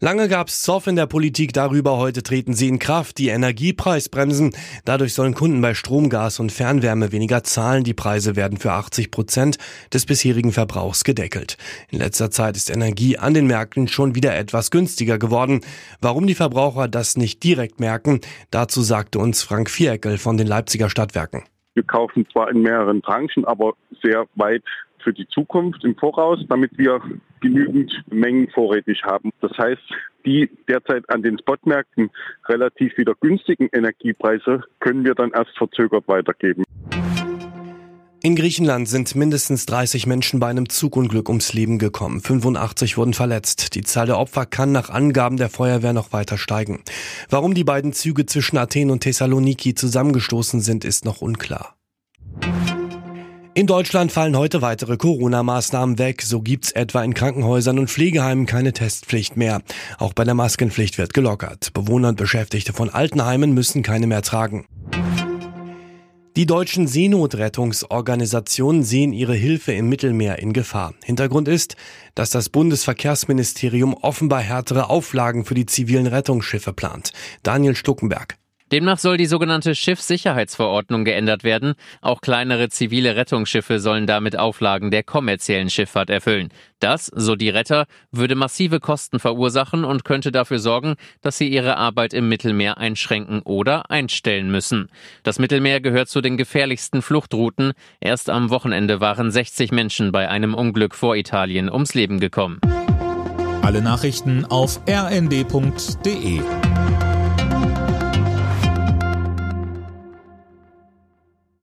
Lange gab's Zoff in der Politik darüber, heute treten sie in Kraft, die Energiepreisbremsen. Dadurch sollen Kunden bei Strom, Gas und Fernwärme weniger zahlen. Die Preise werden für 80 Prozent des bisherigen Verbrauchs gedeckelt. In letzter Zeit ist Energie an den Märkten schon wieder etwas günstiger geworden. Warum die Verbraucher das nicht direkt merken, dazu sagte uns Frank Viereckel von den Leipziger Stadtwerken. Wir kaufen zwar in mehreren Branchen, aber sehr weit für die Zukunft im Voraus, damit wir genügend Mengen vorrätig haben. Das heißt, die derzeit an den Spotmärkten relativ wieder günstigen Energiepreise können wir dann erst verzögert weitergeben. In Griechenland sind mindestens 30 Menschen bei einem Zugunglück ums Leben gekommen. 85 wurden verletzt. Die Zahl der Opfer kann nach Angaben der Feuerwehr noch weiter steigen. Warum die beiden Züge zwischen Athen und Thessaloniki zusammengestoßen sind, ist noch unklar. In Deutschland fallen heute weitere Corona-Maßnahmen weg. So gibt's etwa in Krankenhäusern und Pflegeheimen keine Testpflicht mehr. Auch bei der Maskenpflicht wird gelockert. Bewohner und Beschäftigte von Altenheimen müssen keine mehr tragen. Die deutschen Seenotrettungsorganisationen sehen ihre Hilfe im Mittelmeer in Gefahr. Hintergrund ist, dass das Bundesverkehrsministerium offenbar härtere Auflagen für die zivilen Rettungsschiffe plant. Daniel Stuckenberg. Demnach soll die sogenannte Schiffssicherheitsverordnung geändert werden. Auch kleinere zivile Rettungsschiffe sollen damit Auflagen der kommerziellen Schifffahrt erfüllen. Das, so die Retter, würde massive Kosten verursachen und könnte dafür sorgen, dass sie ihre Arbeit im Mittelmeer einschränken oder einstellen müssen. Das Mittelmeer gehört zu den gefährlichsten Fluchtrouten. Erst am Wochenende waren 60 Menschen bei einem Unglück vor Italien ums Leben gekommen. Alle Nachrichten auf rnd.de